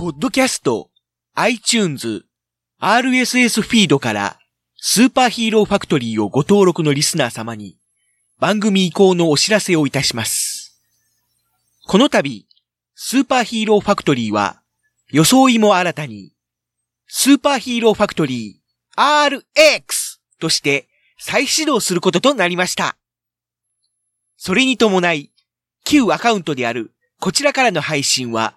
ポッドキャスト、iTunes、RSS フィードからスーパーヒーローファクトリーをご登録のリスナー様に番組移行のお知らせをいたします。この度、スーパーヒーローファクトリーは装いも新たにスーパーヒーローファクトリー RX として再始動することとなりました。それに伴い、旧アカウントであるこちらからの配信は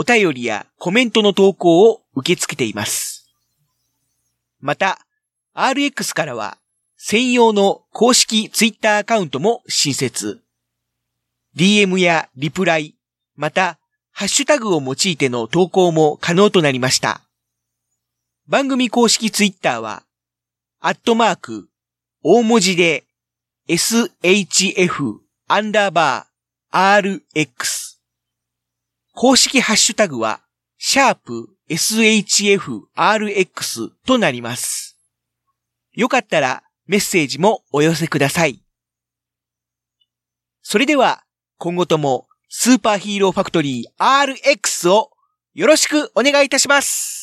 お便りやコメントの投稿を受け付けています。また、RX からは専用の公式ツイッターアカウントも新設。DM やリプライ、また、ハッシュタグを用いての投稿も可能となりました。番組公式ツイッターは、アットマーク、大文字で、shf アンダーバー rx。公式ハッシュタグは、シャープ shfrx となります。よかったらメッセージもお寄せください。それでは、今後ともスーパーヒーローファクトリー RX をよろしくお願いいたします。